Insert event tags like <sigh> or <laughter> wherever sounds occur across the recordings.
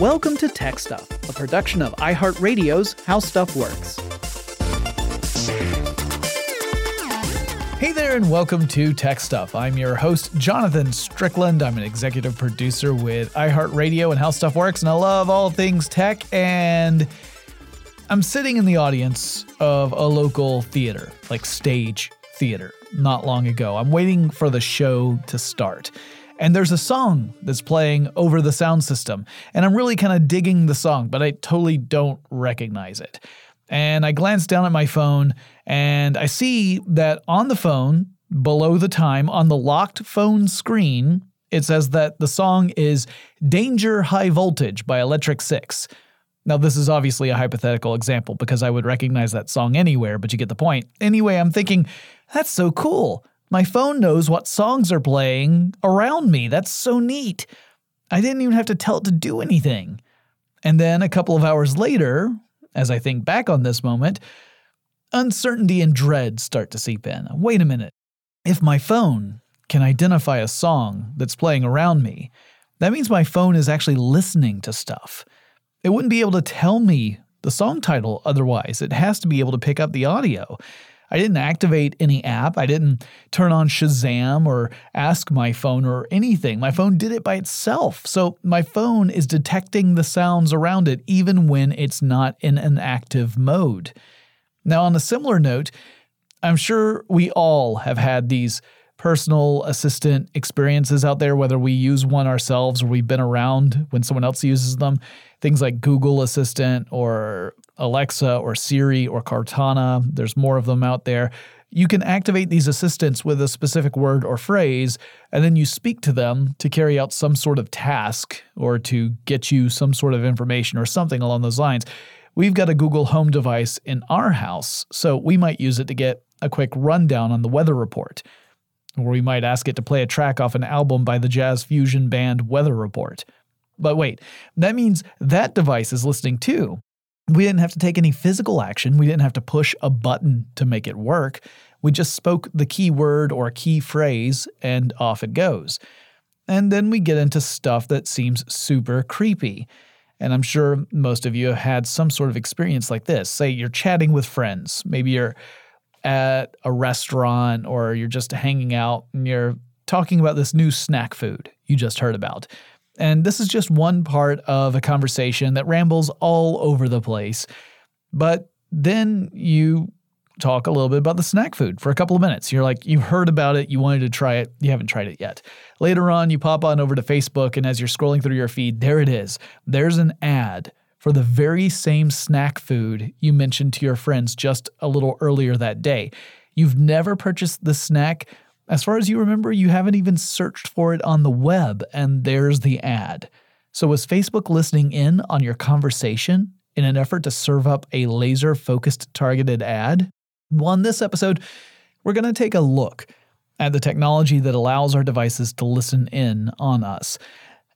Welcome to Tech Stuff, a production of iHeartRadio's How Stuff Works. Hey there, and welcome to Tech Stuff. I'm your host, Jonathan Strickland. I'm an executive producer with iHeartRadio and How Stuff Works, and I love all things tech. And I'm sitting in the audience of a local theater, like stage theater, not long ago. I'm waiting for the show to start. And there's a song that's playing over the sound system. And I'm really kind of digging the song, but I totally don't recognize it and I glance down at my phone and I see that on the phone, below the time, on the locked phone screen, it says that the song is Danger High Voltage by Electric Six. Now, this is obviously a hypothetical example because I would recognize that song anywhere, but you get the point. Anyway, I'm thinking, that's so cool. My phone knows what songs are playing around me. That's so neat. I didn't even have to tell it to do anything. And then a couple of hours later, as I think back on this moment, uncertainty and dread start to seep in. Wait a minute. If my phone can identify a song that's playing around me, that means my phone is actually listening to stuff. It wouldn't be able to tell me the song title otherwise. It has to be able to pick up the audio. I didn't activate any app. I didn't turn on Shazam or ask my phone or anything. My phone did it by itself. So my phone is detecting the sounds around it even when it's not in an active mode. Now, on a similar note, I'm sure we all have had these personal assistant experiences out there, whether we use one ourselves or we've been around when someone else uses them. Things like Google Assistant or Alexa or Siri or Cortana. There's more of them out there. You can activate these assistants with a specific word or phrase, and then you speak to them to carry out some sort of task or to get you some sort of information or something along those lines. We've got a Google Home device in our house, so we might use it to get a quick rundown on the weather report. Or we might ask it to play a track off an album by the jazz fusion band Weather Report. But wait, that means that device is listening too. We didn't have to take any physical action. We didn't have to push a button to make it work. We just spoke the key word or key phrase, and off it goes. And then we get into stuff that seems super creepy. And I'm sure most of you have had some sort of experience like this. Say you're chatting with friends, maybe you're at a restaurant or you're just hanging out and you're talking about this new snack food you just heard about. And this is just one part of a conversation that rambles all over the place. But then you talk a little bit about the snack food for a couple of minutes. You're like, you heard about it, you wanted to try it, you haven't tried it yet. Later on, you pop on over to Facebook, and as you're scrolling through your feed, there it is. There's an ad for the very same snack food you mentioned to your friends just a little earlier that day. You've never purchased the snack, as far as you remember, you haven't even searched for it on the web, and there's the ad. So, was Facebook listening in on your conversation in an effort to serve up a laser focused targeted ad? Well, on this episode, we're going to take a look at the technology that allows our devices to listen in on us.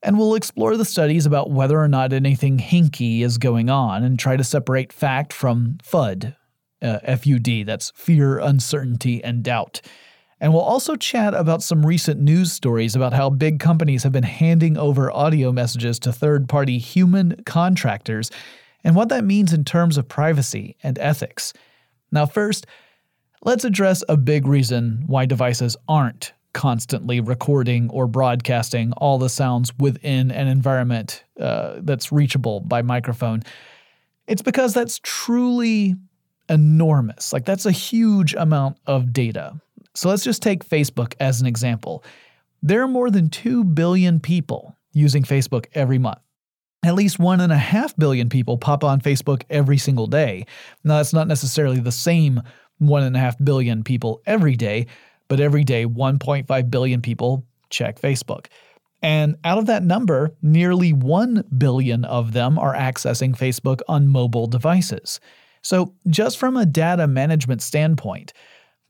And we'll explore the studies about whether or not anything hinky is going on and try to separate fact from FUD. Uh, FUD, that's fear, uncertainty, and doubt. And we'll also chat about some recent news stories about how big companies have been handing over audio messages to third party human contractors and what that means in terms of privacy and ethics. Now, first, let's address a big reason why devices aren't constantly recording or broadcasting all the sounds within an environment uh, that's reachable by microphone. It's because that's truly enormous. Like, that's a huge amount of data. So let's just take Facebook as an example. There are more than 2 billion people using Facebook every month. At least 1.5 billion people pop on Facebook every single day. Now, that's not necessarily the same 1.5 billion people every day, but every day 1.5 billion people check Facebook. And out of that number, nearly 1 billion of them are accessing Facebook on mobile devices. So, just from a data management standpoint,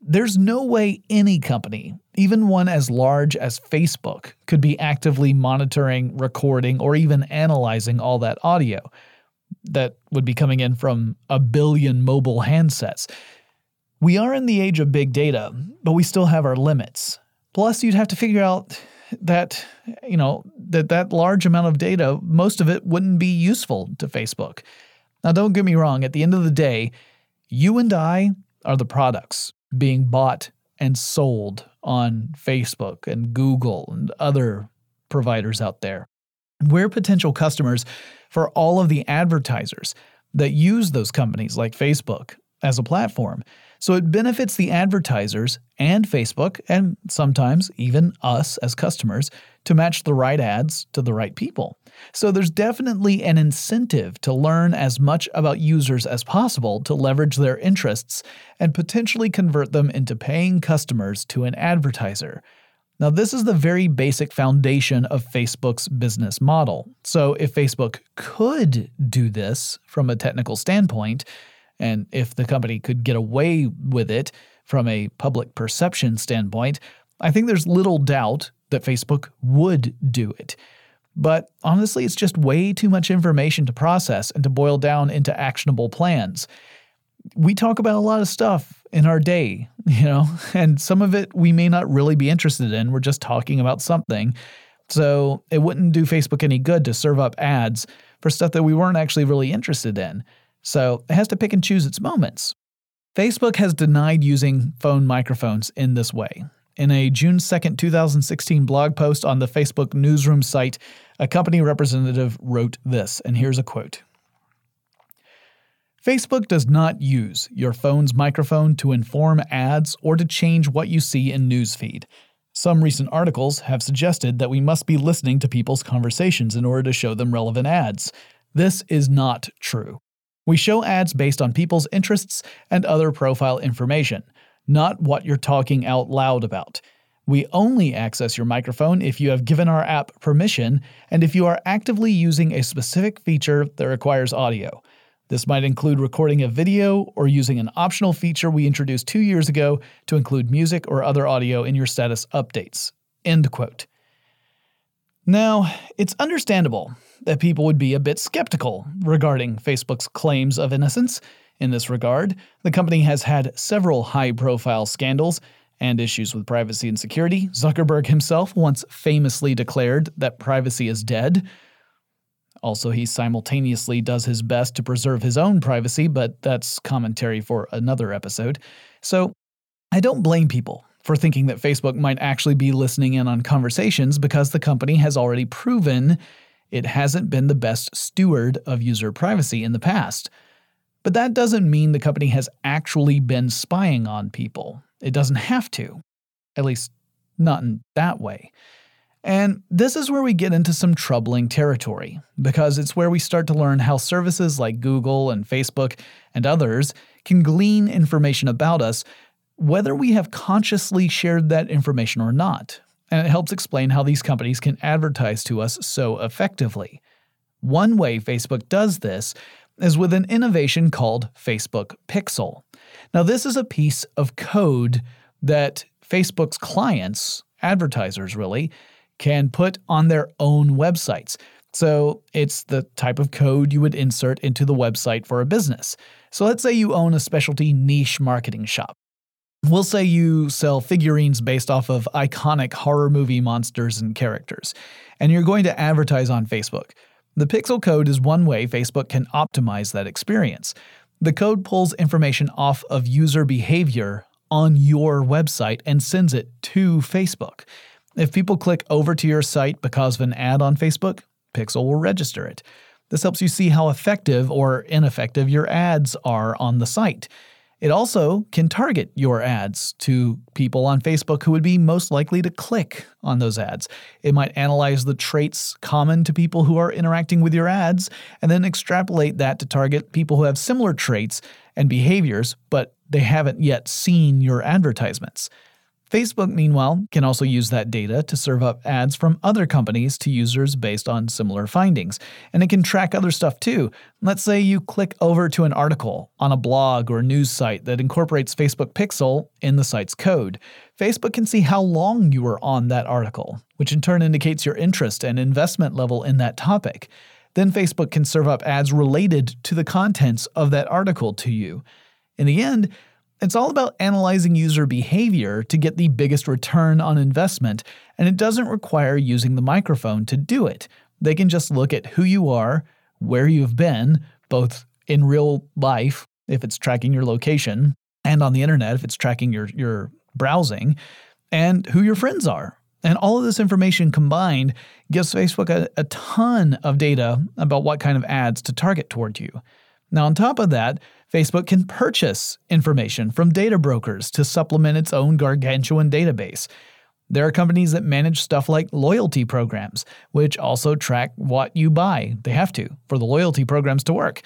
there's no way any company, even one as large as Facebook, could be actively monitoring, recording, or even analyzing all that audio that would be coming in from a billion mobile handsets. We are in the age of big data, but we still have our limits. Plus, you'd have to figure out that, you know, that that large amount of data, most of it wouldn't be useful to Facebook. Now, don't get me wrong, at the end of the day, you and I are the products being bought and sold on Facebook and Google and other providers out there. We're potential customers for all of the advertisers that use those companies like Facebook as a platform. So it benefits the advertisers and Facebook, and sometimes even us as customers, to match the right ads to the right people. So there's definitely an incentive to learn as much about users as possible to leverage their interests and potentially convert them into paying customers to an advertiser. Now, this is the very basic foundation of Facebook's business model. So, if Facebook could do this from a technical standpoint, and if the company could get away with it from a public perception standpoint, I think there's little doubt that Facebook would do it. But honestly, it's just way too much information to process and to boil down into actionable plans. We talk about a lot of stuff in our day, <laughs> you know, and some of it we may not really be interested in. We're just talking about something. So it wouldn't do Facebook any good to serve up ads for stuff that we weren't actually really interested in. So it has to pick and choose its moments. Facebook has denied using phone microphones in this way. In a June 2, 2016 blog post on the Facebook newsroom site, a company representative wrote this, and here's a quote Facebook does not use your phone's microphone to inform ads or to change what you see in newsfeed. Some recent articles have suggested that we must be listening to people's conversations in order to show them relevant ads. This is not true. We show ads based on people's interests and other profile information, not what you're talking out loud about. We only access your microphone if you have given our app permission and if you are actively using a specific feature that requires audio. This might include recording a video or using an optional feature we introduced two years ago to include music or other audio in your status updates. End quote. Now, it's understandable that people would be a bit skeptical regarding Facebook's claims of innocence. In this regard, the company has had several high profile scandals and issues with privacy and security. Zuckerberg himself once famously declared that privacy is dead. Also, he simultaneously does his best to preserve his own privacy, but that's commentary for another episode. So, I don't blame people for thinking that Facebook might actually be listening in on conversations because the company has already proven it hasn't been the best steward of user privacy in the past. But that doesn't mean the company has actually been spying on people. It doesn't have to. At least, not in that way. And this is where we get into some troubling territory, because it's where we start to learn how services like Google and Facebook and others can glean information about us whether we have consciously shared that information or not. And it helps explain how these companies can advertise to us so effectively. One way Facebook does this is with an innovation called Facebook Pixel. Now, this is a piece of code that Facebook's clients, advertisers really, can put on their own websites. So it's the type of code you would insert into the website for a business. So let's say you own a specialty niche marketing shop. We'll say you sell figurines based off of iconic horror movie monsters and characters, and you're going to advertise on Facebook. The pixel code is one way Facebook can optimize that experience. The code pulls information off of user behavior on your website and sends it to Facebook. If people click over to your site because of an ad on Facebook, Pixel will register it. This helps you see how effective or ineffective your ads are on the site. It also can target your ads to people on Facebook who would be most likely to click on those ads. It might analyze the traits common to people who are interacting with your ads and then extrapolate that to target people who have similar traits and behaviors, but they haven't yet seen your advertisements. Facebook, meanwhile, can also use that data to serve up ads from other companies to users based on similar findings. And it can track other stuff too. Let's say you click over to an article on a blog or news site that incorporates Facebook Pixel in the site's code. Facebook can see how long you were on that article, which in turn indicates your interest and investment level in that topic. Then Facebook can serve up ads related to the contents of that article to you. In the end, It's all about analyzing user behavior to get the biggest return on investment, and it doesn't require using the microphone to do it. They can just look at who you are, where you've been, both in real life, if it's tracking your location, and on the internet, if it's tracking your, your browsing, and who your friends are. And all of this information combined gives Facebook a, a ton of data about what kind of ads to target toward you. Now, on top of that, Facebook can purchase information from data brokers to supplement its own gargantuan database. There are companies that manage stuff like loyalty programs, which also track what you buy. They have to for the loyalty programs to work.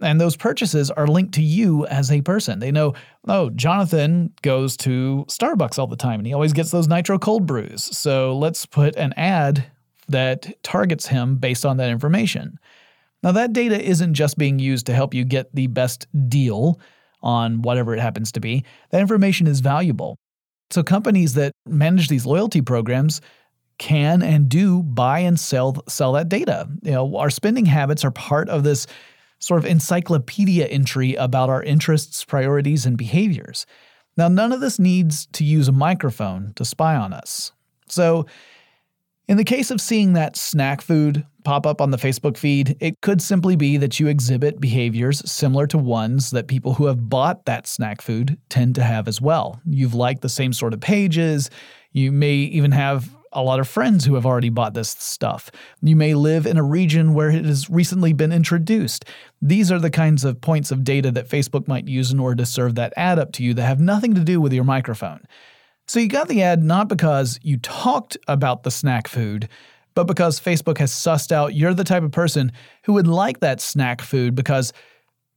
And those purchases are linked to you as a person. They know, oh, Jonathan goes to Starbucks all the time and he always gets those nitro cold brews. So let's put an ad that targets him based on that information. Now, that data isn't just being used to help you get the best deal on whatever it happens to be, that information is valuable. So, companies that manage these loyalty programs can and do buy and sell sell that data. You know, our spending habits are part of this sort of encyclopedia entry about our interests, priorities, and behaviors. Now, none of this needs to use a microphone to spy on us. So, in the case of seeing that snack food pop up on the Facebook feed, it could simply be that you exhibit behaviors similar to ones that people who have bought that snack food tend to have as well. You've liked the same sort of pages. You may even have a lot of friends who have already bought this stuff. You may live in a region where it has recently been introduced. These are the kinds of points of data that Facebook might use in order to serve that ad up to you that have nothing to do with your microphone. So you got the ad not because you talked about the snack food, but because Facebook has sussed out you're the type of person who would like that snack food because,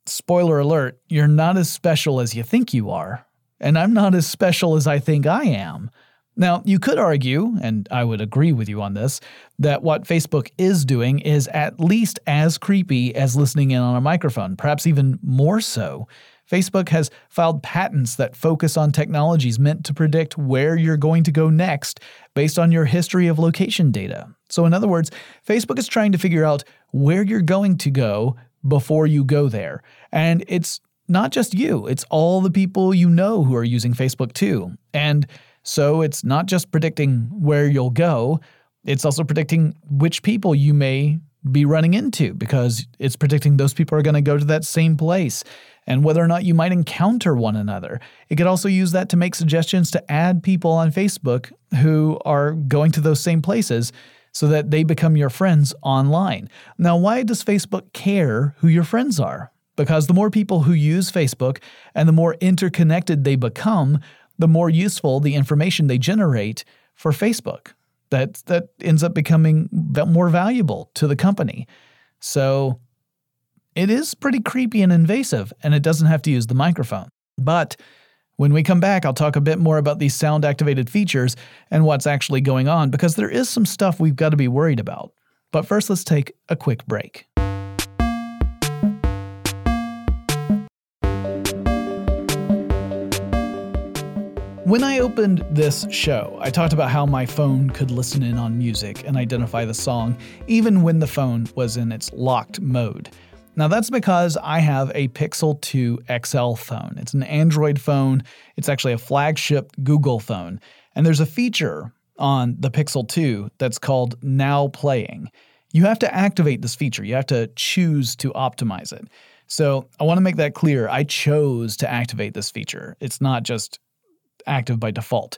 spoiler alert, you're not as special as you think you are. And I'm not as special as I think I am. Now, you could argue, and I would agree with you on this, that what Facebook is doing is at least as creepy as listening in on a microphone, perhaps even more so. Facebook has filed patents that focus on technologies meant to predict where you're going to go next based on your history of location data. So, in other words, Facebook is trying to figure out where you're going to go before you go there. And it's not just you, it's all the people you know who are using Facebook too. And so, it's not just predicting where you'll go, it's also predicting which people you may be running into because it's predicting those people are going to go to that same place and whether or not you might encounter one another. It could also use that to make suggestions to add people on Facebook who are going to those same places so that they become your friends online. Now, why does Facebook care who your friends are? Because the more people who use Facebook and the more interconnected they become, the more useful the information they generate for Facebook. That, that ends up becoming more valuable to the company. So it is pretty creepy and invasive, and it doesn't have to use the microphone. But when we come back, I'll talk a bit more about these sound activated features and what's actually going on because there is some stuff we've got to be worried about. But first, let's take a quick break. When I opened this show, I talked about how my phone could listen in on music and identify the song even when the phone was in its locked mode. Now, that's because I have a Pixel 2 XL phone. It's an Android phone, it's actually a flagship Google phone. And there's a feature on the Pixel 2 that's called Now Playing. You have to activate this feature, you have to choose to optimize it. So, I want to make that clear. I chose to activate this feature, it's not just active by default.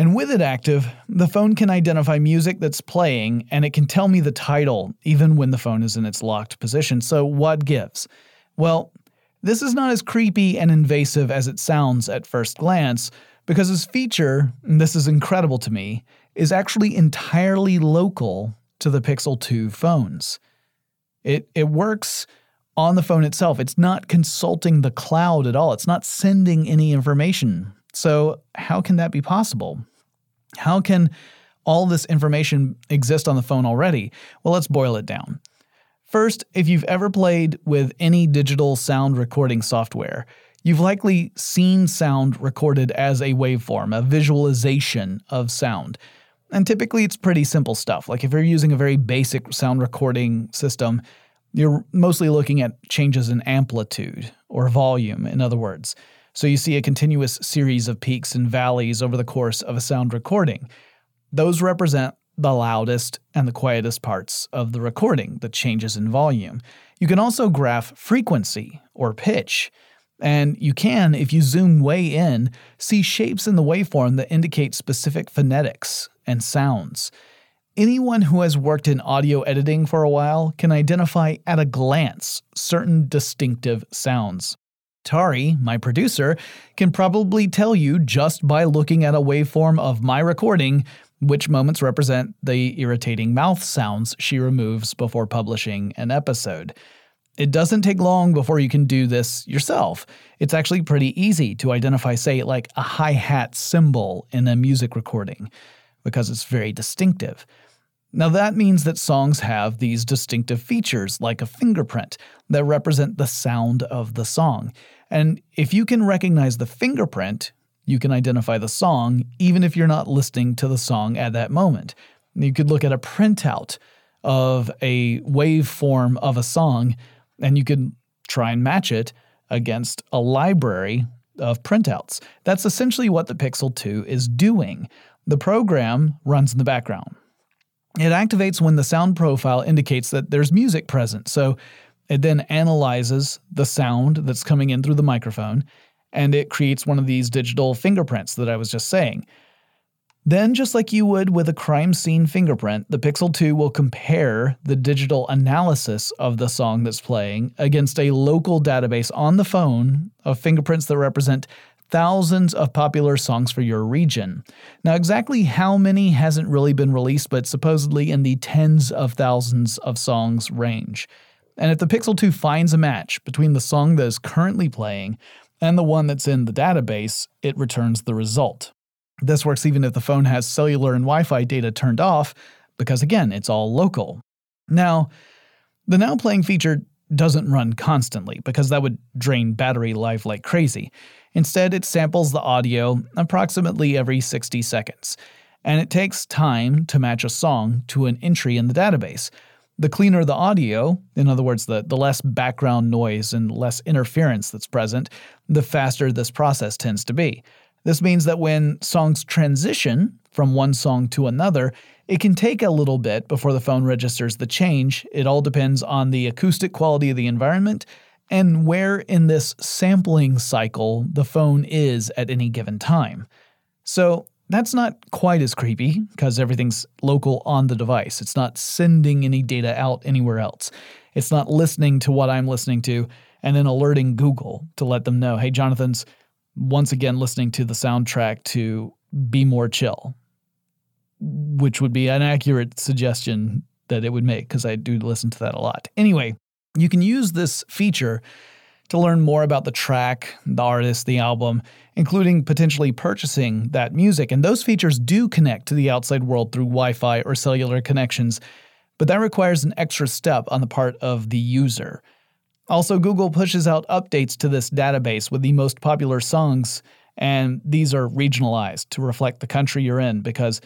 And with it active, the phone can identify music that's playing and it can tell me the title even when the phone is in its locked position. So, what gives? Well, this is not as creepy and invasive as it sounds at first glance because this feature, and this is incredible to me, is actually entirely local to the Pixel 2 phones. It, it works on the phone itself. It's not consulting the cloud at all, it's not sending any information. So, how can that be possible? How can all this information exist on the phone already? Well, let's boil it down. First, if you've ever played with any digital sound recording software, you've likely seen sound recorded as a waveform, a visualization of sound. And typically it's pretty simple stuff. Like if you're using a very basic sound recording system, you're mostly looking at changes in amplitude or volume, in other words. So you see a continuous series of peaks and valleys over the course of a sound recording. Those represent the loudest and the quietest parts of the recording, the changes in volume. You can also graph frequency or pitch. And you can, if you zoom way in, see shapes in the waveform that indicate specific phonetics and sounds. Anyone who has worked in audio editing for a while can identify at a glance certain distinctive sounds. Tari, my producer, can probably tell you just by looking at a waveform of my recording which moments represent the irritating mouth sounds she removes before publishing an episode. It doesn't take long before you can do this yourself. It's actually pretty easy to identify, say, like a hi hat cymbal in a music recording, because it's very distinctive. Now, that means that songs have these distinctive features, like a fingerprint, that represent the sound of the song. And if you can recognize the fingerprint, you can identify the song even if you're not listening to the song at that moment. You could look at a printout of a waveform of a song and you could try and match it against a library of printouts. That's essentially what the Pixel 2 is doing. The program runs in the background. It activates when the sound profile indicates that there's music present. So it then analyzes the sound that's coming in through the microphone and it creates one of these digital fingerprints that I was just saying. Then, just like you would with a crime scene fingerprint, the Pixel 2 will compare the digital analysis of the song that's playing against a local database on the phone of fingerprints that represent thousands of popular songs for your region. Now, exactly how many hasn't really been released, but supposedly in the tens of thousands of songs range. And if the Pixel 2 finds a match between the song that is currently playing and the one that's in the database, it returns the result. This works even if the phone has cellular and Wi Fi data turned off, because again, it's all local. Now, the Now Playing feature doesn't run constantly, because that would drain battery life like crazy. Instead, it samples the audio approximately every 60 seconds, and it takes time to match a song to an entry in the database. The cleaner the audio, in other words, the, the less background noise and less interference that's present, the faster this process tends to be. This means that when songs transition from one song to another, it can take a little bit before the phone registers the change. It all depends on the acoustic quality of the environment and where in this sampling cycle the phone is at any given time. So, that's not quite as creepy because everything's local on the device. It's not sending any data out anywhere else. It's not listening to what I'm listening to and then alerting Google to let them know, hey, Jonathan's once again listening to the soundtrack to Be More Chill, which would be an accurate suggestion that it would make because I do listen to that a lot. Anyway, you can use this feature to learn more about the track, the artist, the album, including potentially purchasing that music. And those features do connect to the outside world through Wi Fi or cellular connections, but that requires an extra step on the part of the user. Also, Google pushes out updates to this database with the most popular songs, and these are regionalized to reflect the country you're in because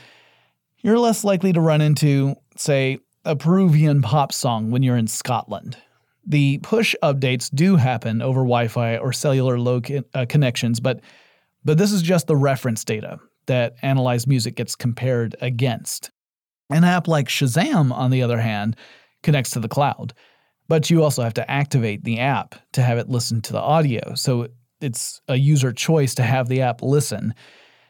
you're less likely to run into, say, a Peruvian pop song when you're in Scotland. The push updates do happen over Wi-Fi or cellular low uh, connections, but but this is just the reference data that Analyze Music gets compared against. An app like Shazam, on the other hand, connects to the cloud, but you also have to activate the app to have it listen to the audio. So it's a user choice to have the app listen.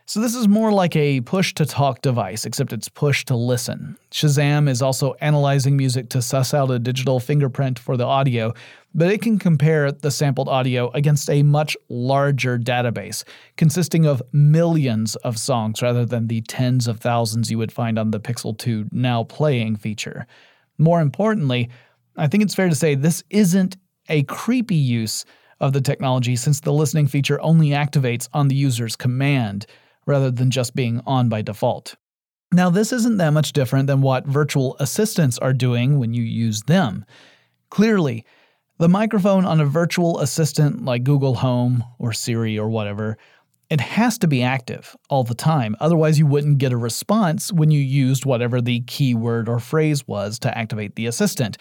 So this is more like a push to talk device, except it's push to listen. Shazam is also analyzing music to suss out a digital fingerprint for the audio, but it can compare the sampled audio against a much larger database, consisting of millions of songs rather than the tens of thousands you would find on the Pixel 2 Now Playing feature. More importantly, I think it's fair to say this isn't a creepy use of the technology since the listening feature only activates on the user's command rather than just being on by default. Now, this isn't that much different than what virtual assistants are doing when you use them. Clearly, the microphone on a virtual assistant like Google Home or Siri or whatever, it has to be active all the time. Otherwise, you wouldn't get a response when you used whatever the keyword or phrase was to activate the assistant.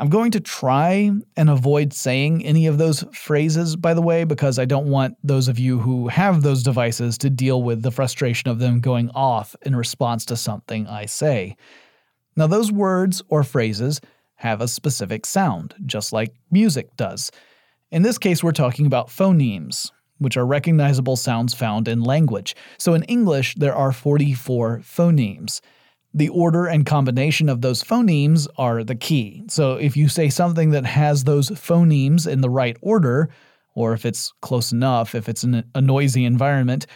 I'm going to try and avoid saying any of those phrases, by the way, because I don't want those of you who have those devices to deal with the frustration of them going off in response to something I say. Now, those words or phrases have a specific sound, just like music does. In this case, we're talking about phonemes, which are recognizable sounds found in language. So in English, there are 44 phonemes. The order and combination of those phonemes are the key. So if you say something that has those phonemes in the right order, or if it's close enough, if it's in a noisy environment,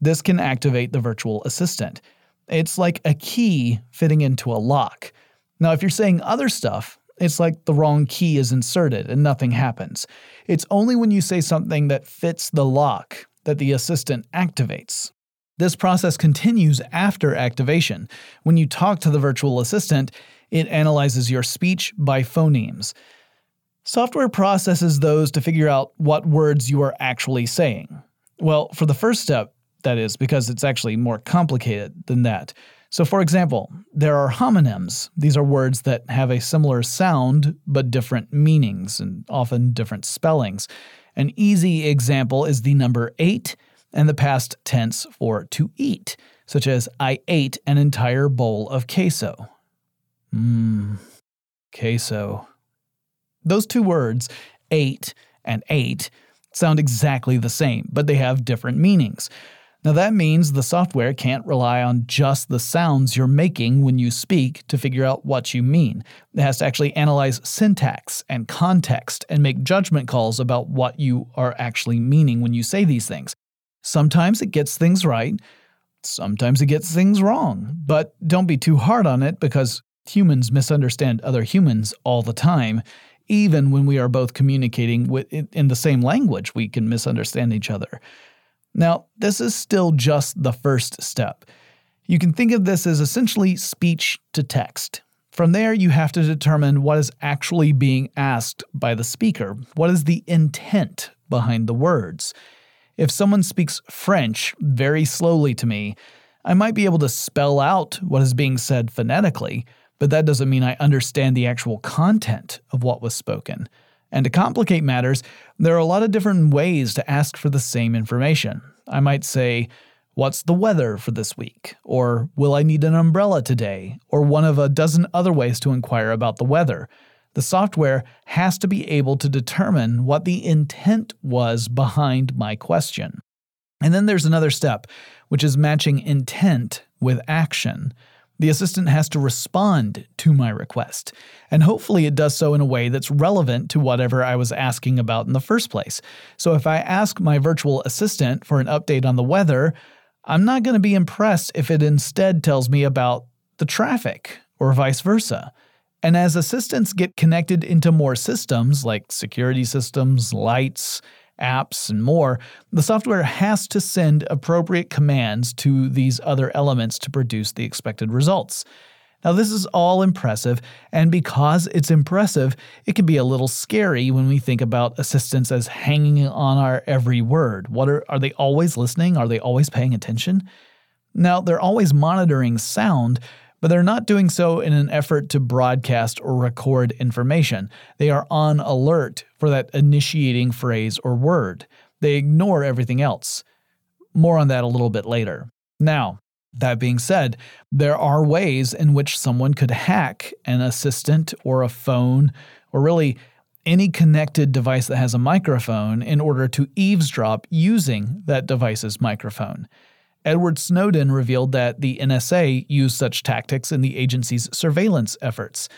this can activate the virtual assistant. It's like a key fitting into a lock. Now, if you're saying other stuff, it's like the wrong key is inserted and nothing happens. It's only when you say something that fits the lock that the assistant activates. This process continues after activation. When you talk to the virtual assistant, it analyzes your speech by phonemes. Software processes those to figure out what words you are actually saying. Well, for the first step, that is, because it's actually more complicated than that. So, for example, there are homonyms. These are words that have a similar sound but different meanings and often different spellings. An easy example is the number 8 and the past tense for to eat, such as I ate an entire bowl of queso. Mmm, queso. Those two words, ate and ate, sound exactly the same, but they have different meanings. Now, that means the software can't rely on just the sounds you're making when you speak to figure out what you mean. It has to actually analyze syntax and context and make judgment calls about what you are actually meaning when you say these things. Sometimes it gets things right, sometimes it gets things wrong, but don't be too hard on it because humans misunderstand other humans all the time. Even when we are both communicating in the same language, we can misunderstand each other. Now, this is still just the first step. You can think of this as essentially speech to text. From there, you have to determine what is actually being asked by the speaker. What is the intent behind the words? If someone speaks French very slowly to me, I might be able to spell out what is being said phonetically, but that doesn't mean I understand the actual content of what was spoken. And to complicate matters, there are a lot of different ways to ask for the same information. I might say, What's the weather for this week? Or will I need an umbrella today? Or one of a dozen other ways to inquire about the weather the software has to be able to determine what the intent was behind my question. And then there's another step, which is matching intent with action. The assistant has to respond to my request, and hopefully it does so in a way that's relevant to whatever I was asking about in the first place. So if I ask my virtual assistant for an update on the weather, I'm not going to be impressed if it instead tells me about the traffic or vice versa. And as assistants get connected into more systems like security systems, lights, apps, and more, the software has to send appropriate commands to these other elements to produce the expected results. Now, this is all impressive, and because it's impressive, it can be a little scary when we think about assistants as hanging on our every word. What are, are they always listening? Are they always paying attention? Now, they're always monitoring sound, but they're not doing so in an effort to broadcast or record information. They are on alert for that initiating phrase or word. They ignore everything else. More on that a little bit later. Now, that being said, there are ways in which someone could hack an assistant or a phone or really any connected device that has a microphone in order to eavesdrop using that device's microphone. Edward Snowden revealed that the NSA used such tactics in the agency's surveillance efforts.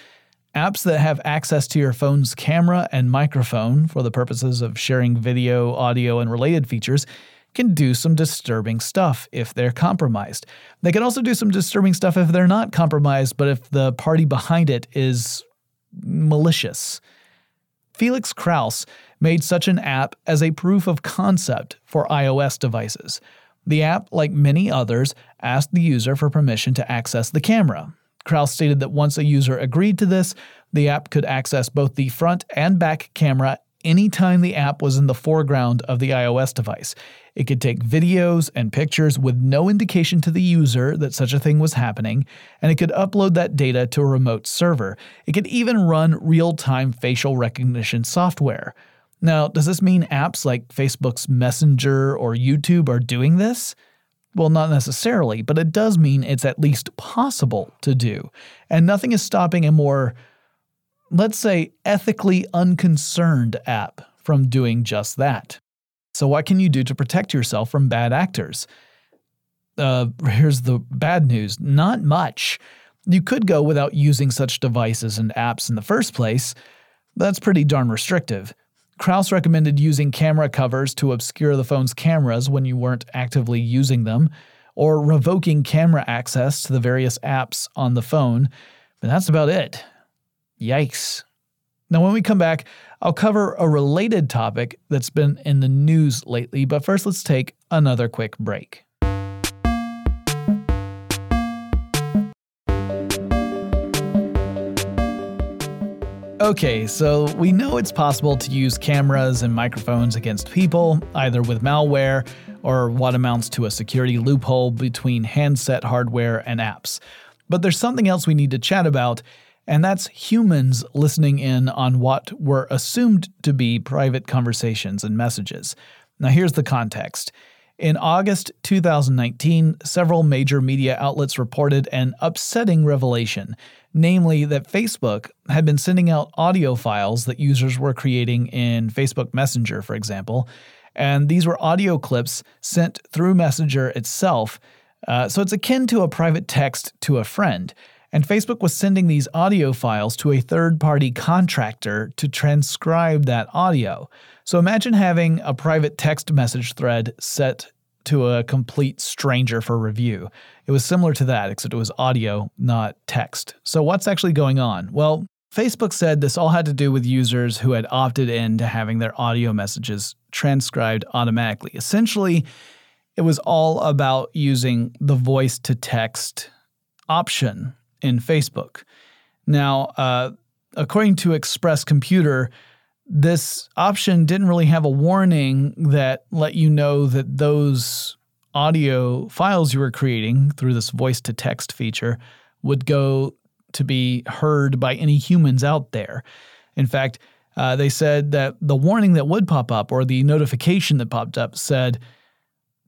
Apps that have access to your phone's camera and microphone for the purposes of sharing video, audio, and related features can do some disturbing stuff if they're compromised. They can also do some disturbing stuff if they're not compromised, but if the party behind it is malicious. Felix Krause made such an app as a proof of concept for iOS devices. The app, like many others, asked the user for permission to access the camera. Krause stated that once a user agreed to this, the app could access both the front and back camera anytime the app was in the foreground of the iOS device. It could take videos and pictures with no indication to the user that such a thing was happening, and it could upload that data to a remote server. It could even run real time facial recognition software. Now, does this mean apps like Facebook's Messenger or YouTube are doing this? Well, not necessarily, but it does mean it's at least possible to do. And nothing is stopping a more, let's say, ethically unconcerned app from doing just that. So, what can you do to protect yourself from bad actors? Uh, here's the bad news not much. You could go without using such devices and apps in the first place. That's pretty darn restrictive. Krause recommended using camera covers to obscure the phone's cameras when you weren't actively using them, or revoking camera access to the various apps on the phone, but that's about it. Yikes. Now, when we come back, I'll cover a related topic that's been in the news lately, but first let's take another quick break. Okay, so we know it's possible to use cameras and microphones against people, either with malware or what amounts to a security loophole between handset hardware and apps. But there's something else we need to chat about, and that's humans listening in on what were assumed to be private conversations and messages. Now, here's the context. In August 2019, several major media outlets reported an upsetting revelation namely that Facebook had been sending out audio files that users were creating in Facebook Messenger, for example. And these were audio clips sent through Messenger itself. Uh, so it's akin to a private text to a friend. And Facebook was sending these audio files to a third party contractor to transcribe that audio. So imagine having a private text message thread set to a complete stranger for review. It was similar to that, except it was audio, not text. So, what's actually going on? Well, Facebook said this all had to do with users who had opted in to having their audio messages transcribed automatically. Essentially, it was all about using the voice to text option in Facebook. Now, uh, according to Express Computer, this option didn't really have a warning that let you know that those audio files you were creating through this voice to text feature would go to be heard by any humans out there. In fact, uh, they said that the warning that would pop up or the notification that popped up said,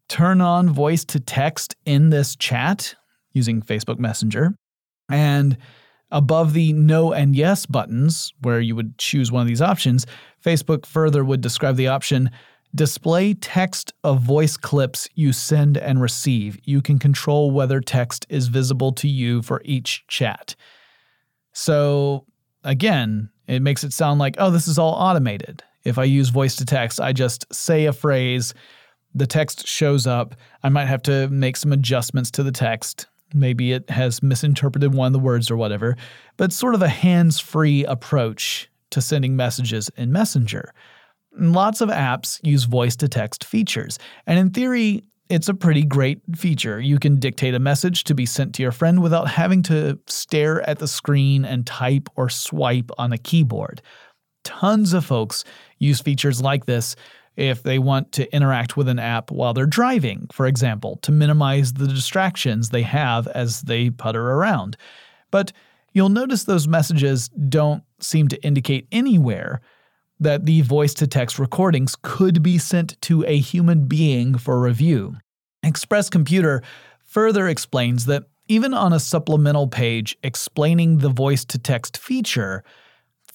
turn on voice to text in this chat using Facebook Messenger. And Above the no and yes buttons, where you would choose one of these options, Facebook further would describe the option display text of voice clips you send and receive. You can control whether text is visible to you for each chat. So, again, it makes it sound like, oh, this is all automated. If I use voice to text, I just say a phrase, the text shows up. I might have to make some adjustments to the text. Maybe it has misinterpreted one of the words or whatever, but sort of a hands free approach to sending messages in Messenger. Lots of apps use voice to text features, and in theory, it's a pretty great feature. You can dictate a message to be sent to your friend without having to stare at the screen and type or swipe on a keyboard. Tons of folks use features like this if they want to interact with an app while they're driving, for example, to minimize the distractions they have as they putter around. But you'll notice those messages don't seem to indicate anywhere that the voice to text recordings could be sent to a human being for review. Express Computer further explains that even on a supplemental page explaining the voice to text feature,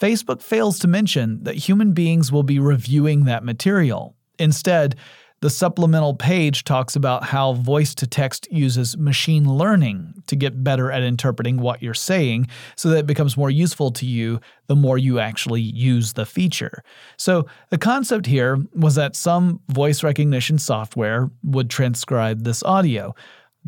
Facebook fails to mention that human beings will be reviewing that material. Instead, the supplemental page talks about how voice to text uses machine learning to get better at interpreting what you're saying so that it becomes more useful to you the more you actually use the feature. So, the concept here was that some voice recognition software would transcribe this audio.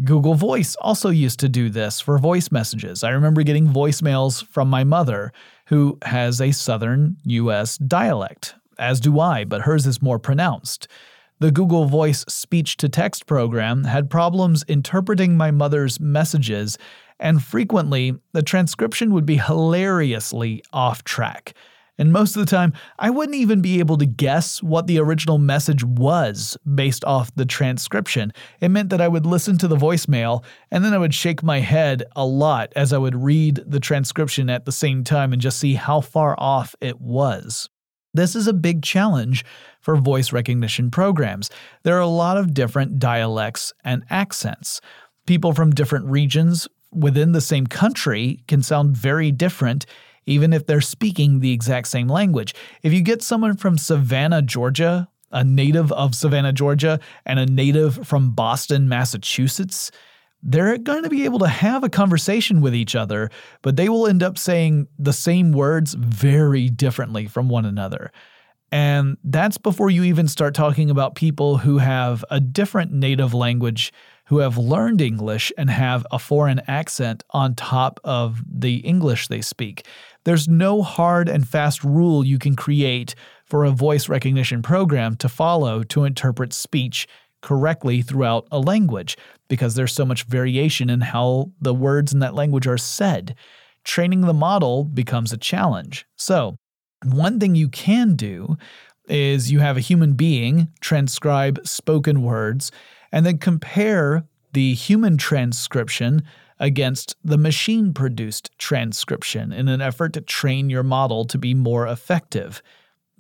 Google Voice also used to do this for voice messages. I remember getting voicemails from my mother who has a southern US dialect, as do I, but hers is more pronounced. The Google Voice speech to text program had problems interpreting my mother's messages, and frequently the transcription would be hilariously off track. And most of the time, I wouldn't even be able to guess what the original message was based off the transcription. It meant that I would listen to the voicemail and then I would shake my head a lot as I would read the transcription at the same time and just see how far off it was. This is a big challenge for voice recognition programs. There are a lot of different dialects and accents. People from different regions within the same country can sound very different even if they're speaking the exact same language. If you get someone from Savannah, Georgia, a native of Savannah, Georgia, and a native from Boston, Massachusetts, they're going to be able to have a conversation with each other, but they will end up saying the same words very differently from one another. And that's before you even start talking about people who have a different native language, who have learned English and have a foreign accent on top of the English they speak. There's no hard and fast rule you can create for a voice recognition program to follow to interpret speech correctly throughout a language because there's so much variation in how the words in that language are said. Training the model becomes a challenge. So, one thing you can do is you have a human being transcribe spoken words and then compare the human transcription against the machine produced transcription in an effort to train your model to be more effective.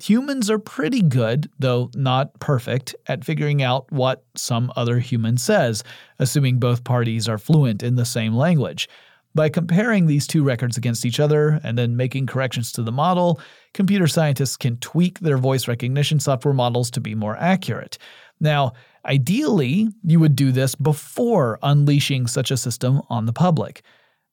Humans are pretty good, though not perfect, at figuring out what some other human says, assuming both parties are fluent in the same language. By comparing these two records against each other and then making corrections to the model, computer scientists can tweak their voice recognition software models to be more accurate. Now, Ideally, you would do this before unleashing such a system on the public.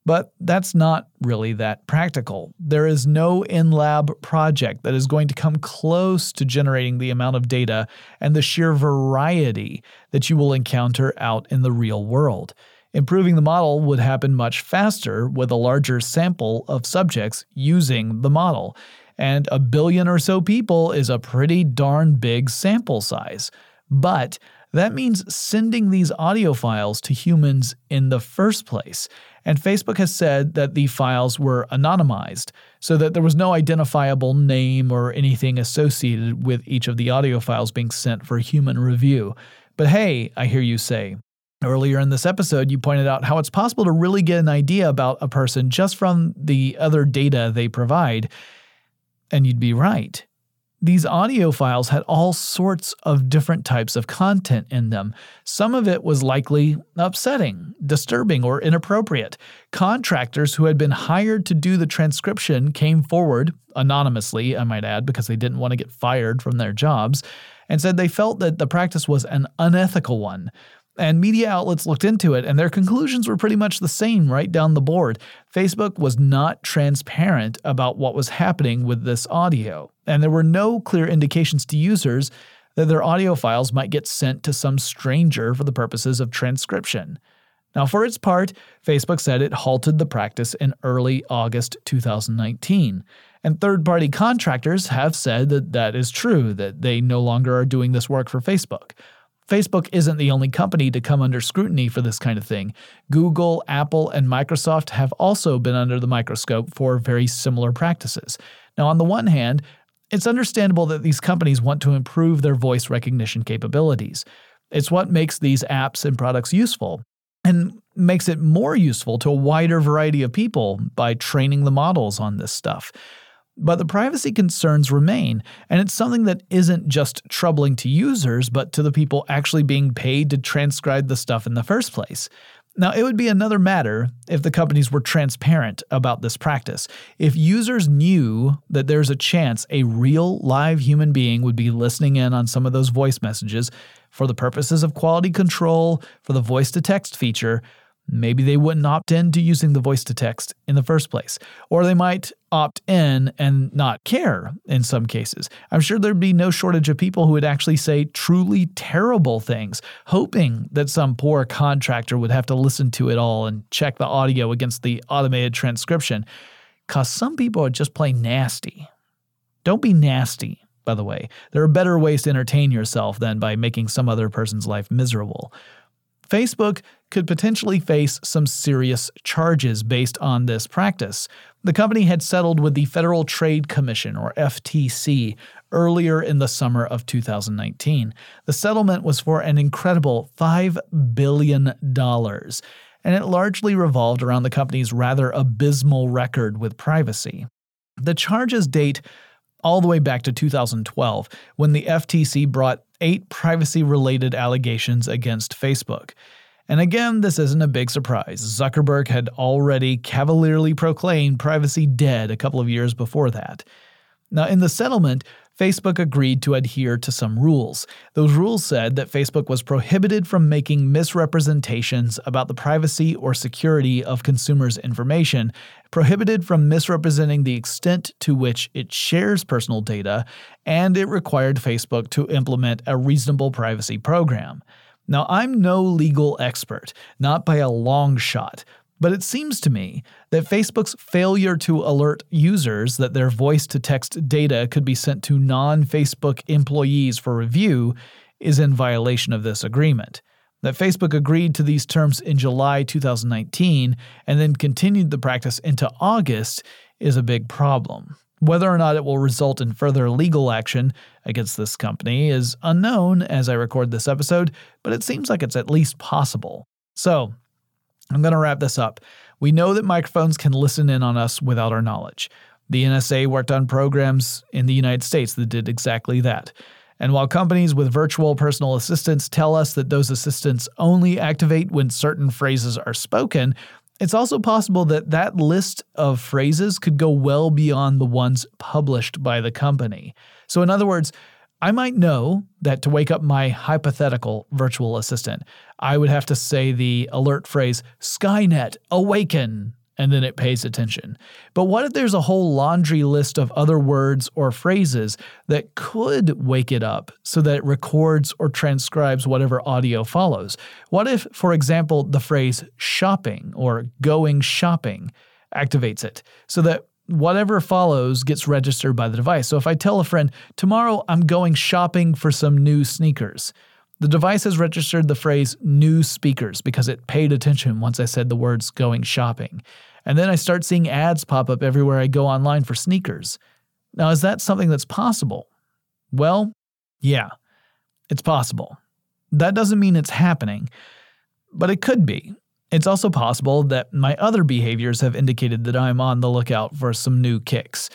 But that's not really that practical. There is no in lab project that is going to come close to generating the amount of data and the sheer variety that you will encounter out in the real world. Improving the model would happen much faster with a larger sample of subjects using the model. And a billion or so people is a pretty darn big sample size. But that means sending these audio files to humans in the first place. And Facebook has said that the files were anonymized so that there was no identifiable name or anything associated with each of the audio files being sent for human review. But hey, I hear you say, Earlier in this episode, you pointed out how it's possible to really get an idea about a person just from the other data they provide. And you'd be right. These audio files had all sorts of different types of content in them. Some of it was likely upsetting, disturbing, or inappropriate. Contractors who had been hired to do the transcription came forward, anonymously, I might add, because they didn't want to get fired from their jobs, and said they felt that the practice was an unethical one. And media outlets looked into it, and their conclusions were pretty much the same right down the board. Facebook was not transparent about what was happening with this audio, and there were no clear indications to users that their audio files might get sent to some stranger for the purposes of transcription. Now, for its part, Facebook said it halted the practice in early August 2019. And third party contractors have said that that is true, that they no longer are doing this work for Facebook. Facebook isn't the only company to come under scrutiny for this kind of thing. Google, Apple, and Microsoft have also been under the microscope for very similar practices. Now, on the one hand, it's understandable that these companies want to improve their voice recognition capabilities. It's what makes these apps and products useful and makes it more useful to a wider variety of people by training the models on this stuff. But the privacy concerns remain, and it's something that isn't just troubling to users, but to the people actually being paid to transcribe the stuff in the first place. Now, it would be another matter if the companies were transparent about this practice. If users knew that there's a chance a real live human being would be listening in on some of those voice messages for the purposes of quality control, for the voice to text feature, maybe they wouldn't opt in to using the voice to text in the first place. Or they might opt in and not care in some cases. I'm sure there'd be no shortage of people who would actually say truly terrible things, hoping that some poor contractor would have to listen to it all and check the audio against the automated transcription. Because some people are just plain nasty. Don't be nasty, by the way. There are better ways to entertain yourself than by making some other person's life miserable. Facebook could potentially face some serious charges based on this practice. The company had settled with the Federal Trade Commission, or FTC, earlier in the summer of 2019. The settlement was for an incredible $5 billion, and it largely revolved around the company's rather abysmal record with privacy. The charges date all the way back to 2012 when the FTC brought eight privacy related allegations against Facebook. And again, this isn't a big surprise. Zuckerberg had already cavalierly proclaimed privacy dead a couple of years before that. Now, in the settlement, Facebook agreed to adhere to some rules. Those rules said that Facebook was prohibited from making misrepresentations about the privacy or security of consumers' information, prohibited from misrepresenting the extent to which it shares personal data, and it required Facebook to implement a reasonable privacy program. Now, I'm no legal expert, not by a long shot, but it seems to me that Facebook's failure to alert users that their voice to text data could be sent to non Facebook employees for review is in violation of this agreement. That Facebook agreed to these terms in July 2019 and then continued the practice into August is a big problem. Whether or not it will result in further legal action against this company is unknown as I record this episode, but it seems like it's at least possible. So, I'm going to wrap this up. We know that microphones can listen in on us without our knowledge. The NSA worked on programs in the United States that did exactly that. And while companies with virtual personal assistants tell us that those assistants only activate when certain phrases are spoken, it's also possible that that list of phrases could go well beyond the ones published by the company. So, in other words, I might know that to wake up my hypothetical virtual assistant, I would have to say the alert phrase, Skynet, awaken, and then it pays attention. But what if there's a whole laundry list of other words or phrases that could wake it up so that it records or transcribes whatever audio follows? What if, for example, the phrase shopping or going shopping activates it so that whatever follows gets registered by the device. So if I tell a friend, tomorrow I'm going shopping for some new sneakers, the device has registered the phrase new speakers because it paid attention once I said the words going shopping. And then I start seeing ads pop up everywhere I go online for sneakers. Now, is that something that's possible? Well, yeah, it's possible. That doesn't mean it's happening, but it could be. It's also possible that my other behaviors have indicated that I'm on the lookout for some new kicks.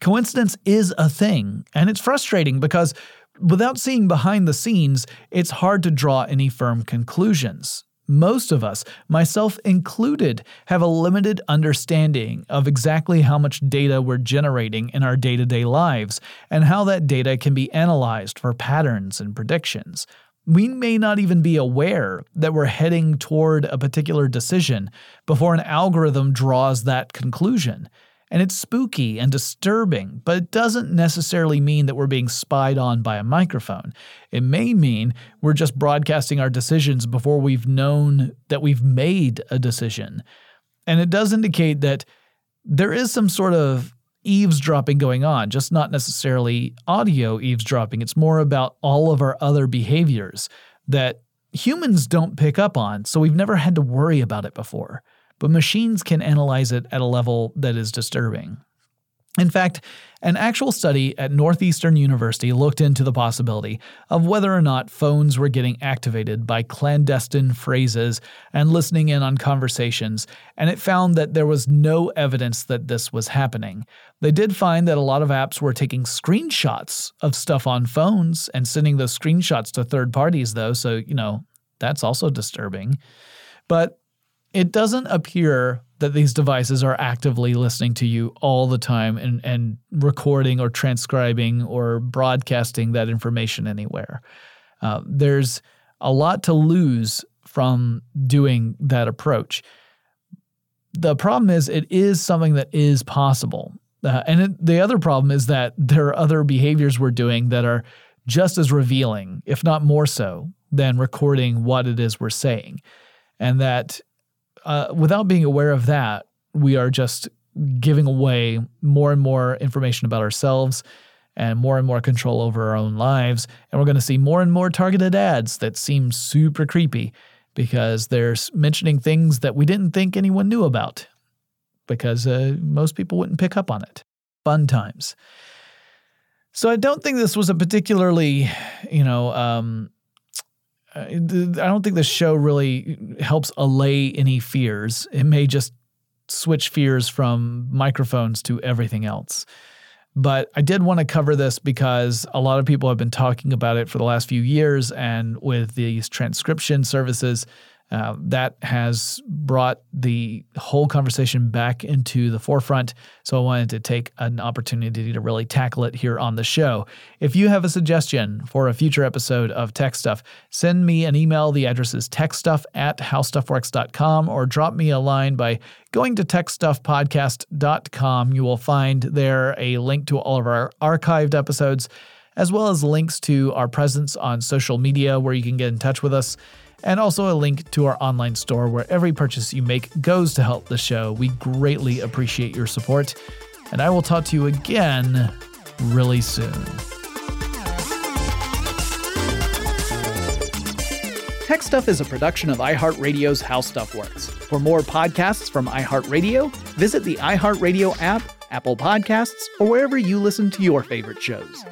Coincidence is a thing, and it's frustrating because without seeing behind the scenes, it's hard to draw any firm conclusions. Most of us, myself included, have a limited understanding of exactly how much data we're generating in our day to day lives and how that data can be analyzed for patterns and predictions we may not even be aware that we're heading toward a particular decision before an algorithm draws that conclusion. And it's spooky and disturbing, but it doesn't necessarily mean that we're being spied on by a microphone. It may mean we're just broadcasting our decisions before we've known that we've made a decision. And it does indicate that there is some sort of eavesdropping going on, just not necessarily audio eavesdropping. It's more about all of our other behaviors that humans don't pick up on, so we've never had to worry about it before. But machines can analyze it at a level that is disturbing. In fact, an actual study at Northeastern University looked into the possibility of whether or not phones were getting activated by clandestine phrases and listening in on conversations, and it found that there was no evidence that this was happening. They did find that a lot of apps were taking screenshots of stuff on phones and sending those screenshots to third parties, though, so, you know, that's also disturbing. But it doesn't appear that these devices are actively listening to you all the time and, and recording or transcribing or broadcasting that information anywhere. Uh, there's a lot to lose from doing that approach. The problem is, it is something that is possible. Uh, and it, the other problem is that there are other behaviors we're doing that are just as revealing, if not more so, than recording what it is we're saying. And that uh, without being aware of that, we are just giving away more and more information about ourselves and more and more control over our own lives. And we're going to see more and more targeted ads that seem super creepy because they're mentioning things that we didn't think anyone knew about because uh, most people wouldn't pick up on it. Fun times. So I don't think this was a particularly, you know, um, Uh, I don't think the show really helps allay any fears. It may just switch fears from microphones to everything else. But I did want to cover this because a lot of people have been talking about it for the last few years, and with these transcription services, uh, that has brought the whole conversation back into the forefront. So I wanted to take an opportunity to really tackle it here on the show. If you have a suggestion for a future episode of Tech Stuff, send me an email. The address is techstuff at howstuffworks.com or drop me a line by going to techstuffpodcast.com. You will find there a link to all of our archived episodes, as well as links to our presence on social media where you can get in touch with us and also a link to our online store where every purchase you make goes to help the show. We greatly appreciate your support, and I will talk to you again really soon. Tech Stuff is a production of iHeartRadio's How Stuff Works. For more podcasts from iHeartRadio, visit the iHeartRadio app, Apple Podcasts, or wherever you listen to your favorite shows.